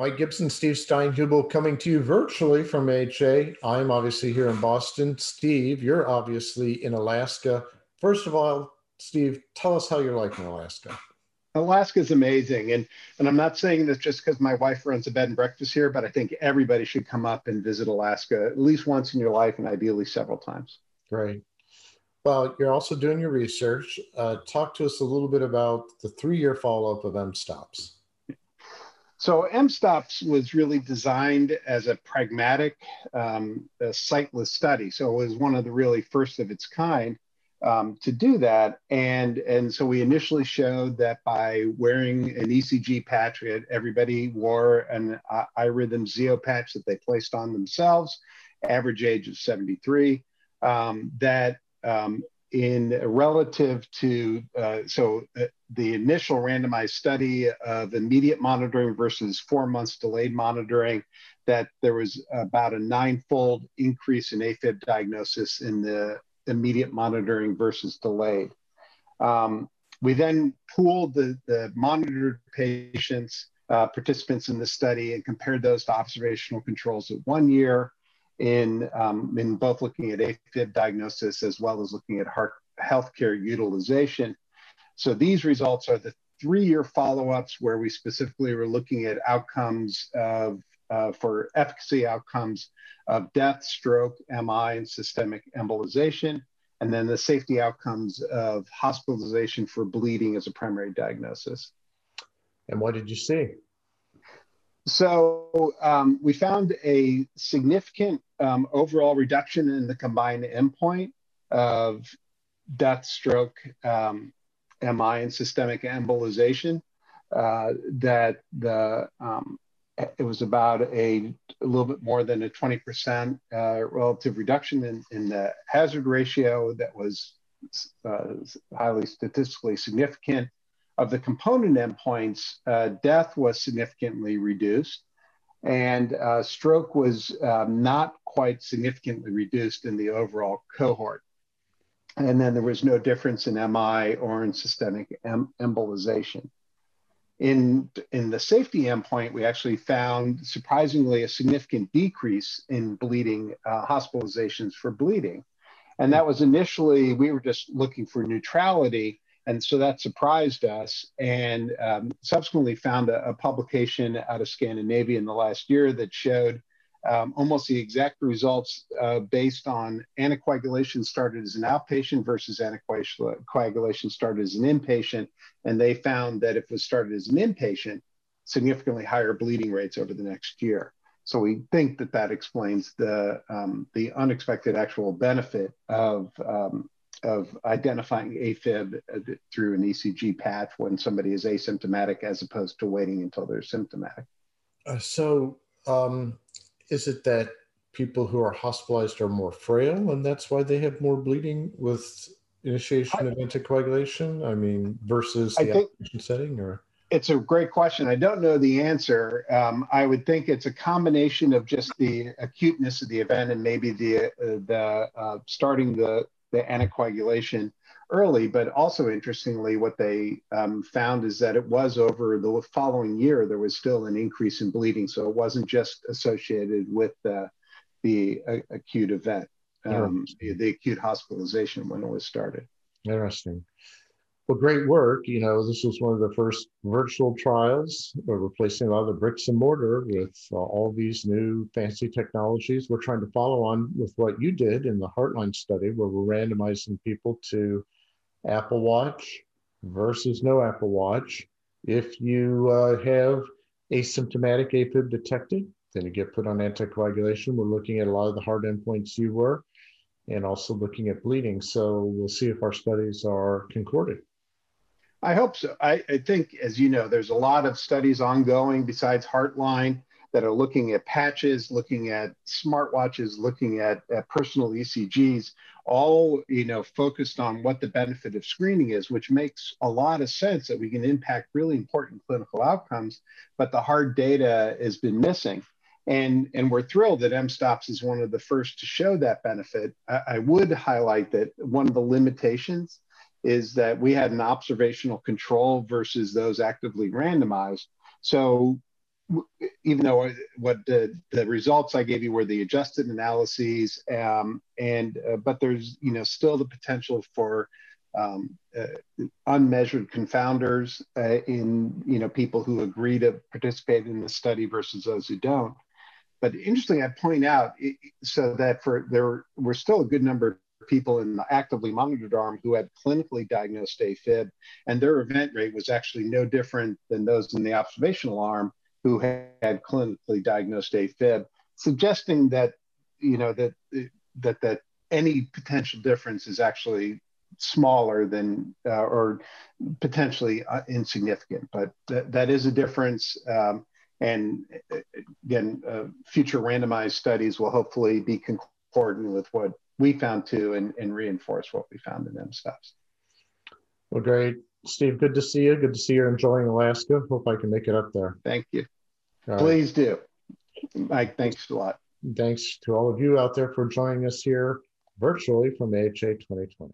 Mike Gibson, Steve Steinhubl coming to you virtually from AHA. I'm obviously here in Boston. Steve, you're obviously in Alaska. First of all, Steve, tell us how you're liking Alaska. Alaska is amazing. And, and I'm not saying this just because my wife runs a bed and breakfast here, but I think everybody should come up and visit Alaska at least once in your life and ideally several times. Great. Well, you're also doing your research. Uh, talk to us a little bit about the three year follow up of mSToPS. So mSToPS was really designed as a pragmatic, um, a siteless study. So it was one of the really first of its kind um, to do that. And, and so we initially showed that by wearing an ECG patch, everybody wore an uh, iRhythm Zio patch that they placed on themselves, average age of 73, um, that um, in relative to, uh, so uh, the initial randomized study of immediate monitoring versus four months delayed monitoring, that there was about a ninefold increase in AFib diagnosis in the immediate monitoring versus delayed. Um, we then pooled the, the monitored patients, uh, participants in the study, and compared those to observational controls at one year in, um, in both looking at AFib diagnosis as well as looking at heart healthcare utilization. So these results are the three-year follow-ups where we specifically were looking at outcomes of, uh, for efficacy outcomes of death, stroke, MI, and systemic embolization, and then the safety outcomes of hospitalization for bleeding as a primary diagnosis. And what did you see? So um, we found a significant um, overall reduction in the combined endpoint of death, stroke, um, MI, and systemic embolization. Uh, that the um, it was about a, a, little bit more than a 20% uh, relative reduction in, in the hazard ratio that was uh, highly statistically significant. Of the component endpoints, uh, death was significantly reduced, and uh, stroke was um, not quite significantly reduced in the overall cohort. And then there was no difference in MI or in systemic em- embolization. In, in the safety endpoint, we actually found surprisingly a significant decrease in bleeding uh, hospitalizations for bleeding. And that was initially, we were just looking for neutrality. And so that surprised us and um, subsequently found a, a, publication out of Scandinavia in the last year that showed um, almost the exact results uh, based on anticoagulation started as an outpatient versus anticoagulation started as an inpatient. And they found that if it was started as an inpatient, significantly higher bleeding rates over the next year. So we think that that explains the, um, the unexpected actual benefit of, um, of identifying AFib uh, through an ECG patch when somebody is asymptomatic as opposed to waiting until they're symptomatic. Uh, so um, is it that people who are hospitalized are more frail and that's why they have more bleeding with initiation of anticoagulation? I mean, versus the outpatient setting or? It's a great question. I don't know the answer. Um, I would think it's a combination of just the acuteness of the event and maybe the uh, the uh, starting the the anticoagulation early. But also interestingly, what they um, found is that it was over the following year, there was still an increase in bleeding. So it wasn't just associated with uh, the uh, acute event, um, the, the acute hospitalization when it was started. Interesting. Well, great work. You know, this was one of the first virtual trials. Replacing a lot of the bricks and mortar with uh, all these new fancy technologies. We're trying to follow on with what you did in the Heartline study, where we're randomizing people to Apple Watch versus no Apple Watch. If you uh, have asymptomatic AFib detected, then you get put on anticoagulation. We're looking at a lot of the hard endpoints you were, and also looking at bleeding. So we'll see if our studies are concordant. I hope so. I, I think, as you know, there's a lot of studies ongoing besides Heartline. that are looking at patches, looking at smartwatches, looking at, at personal ECGs, all you know focused on what the benefit of screening is, which makes a lot of sense that we can impact really important clinical outcomes, but the hard data has been missing. And, and we're thrilled that mSToPS is one of the first to show that benefit. I, I would highlight that one of the limitations is that we had an observational control versus those actively randomized. So even though what the, the results I gave you were the adjusted analyses, um, and uh, but there's you know still the potential for um, uh, unmeasured confounders uh, in you know people who agree to participate in the study versus those who don't. But interestingly, I point out so that for there were still a good number people in the actively monitored arm who had clinically diagnosed AFib, and their event rate was actually no different than those in the observational arm who had clinically diagnosed AFib, suggesting that you know that that that any potential difference is actually smaller than uh, or potentially uh, insignificant, but th- that is a difference. Um, and uh, again, uh, future randomized studies will hopefully be concordant with what we found too and, and reinforce what we found in mSToPS. Well, great. Steve, good to see you. Good to see you're enjoying Alaska. Hope I can make it up there. Thank you. All Please right. do. Mike, thanks a lot. Thanks to all of you out there for joining us here virtually from AHA 2020.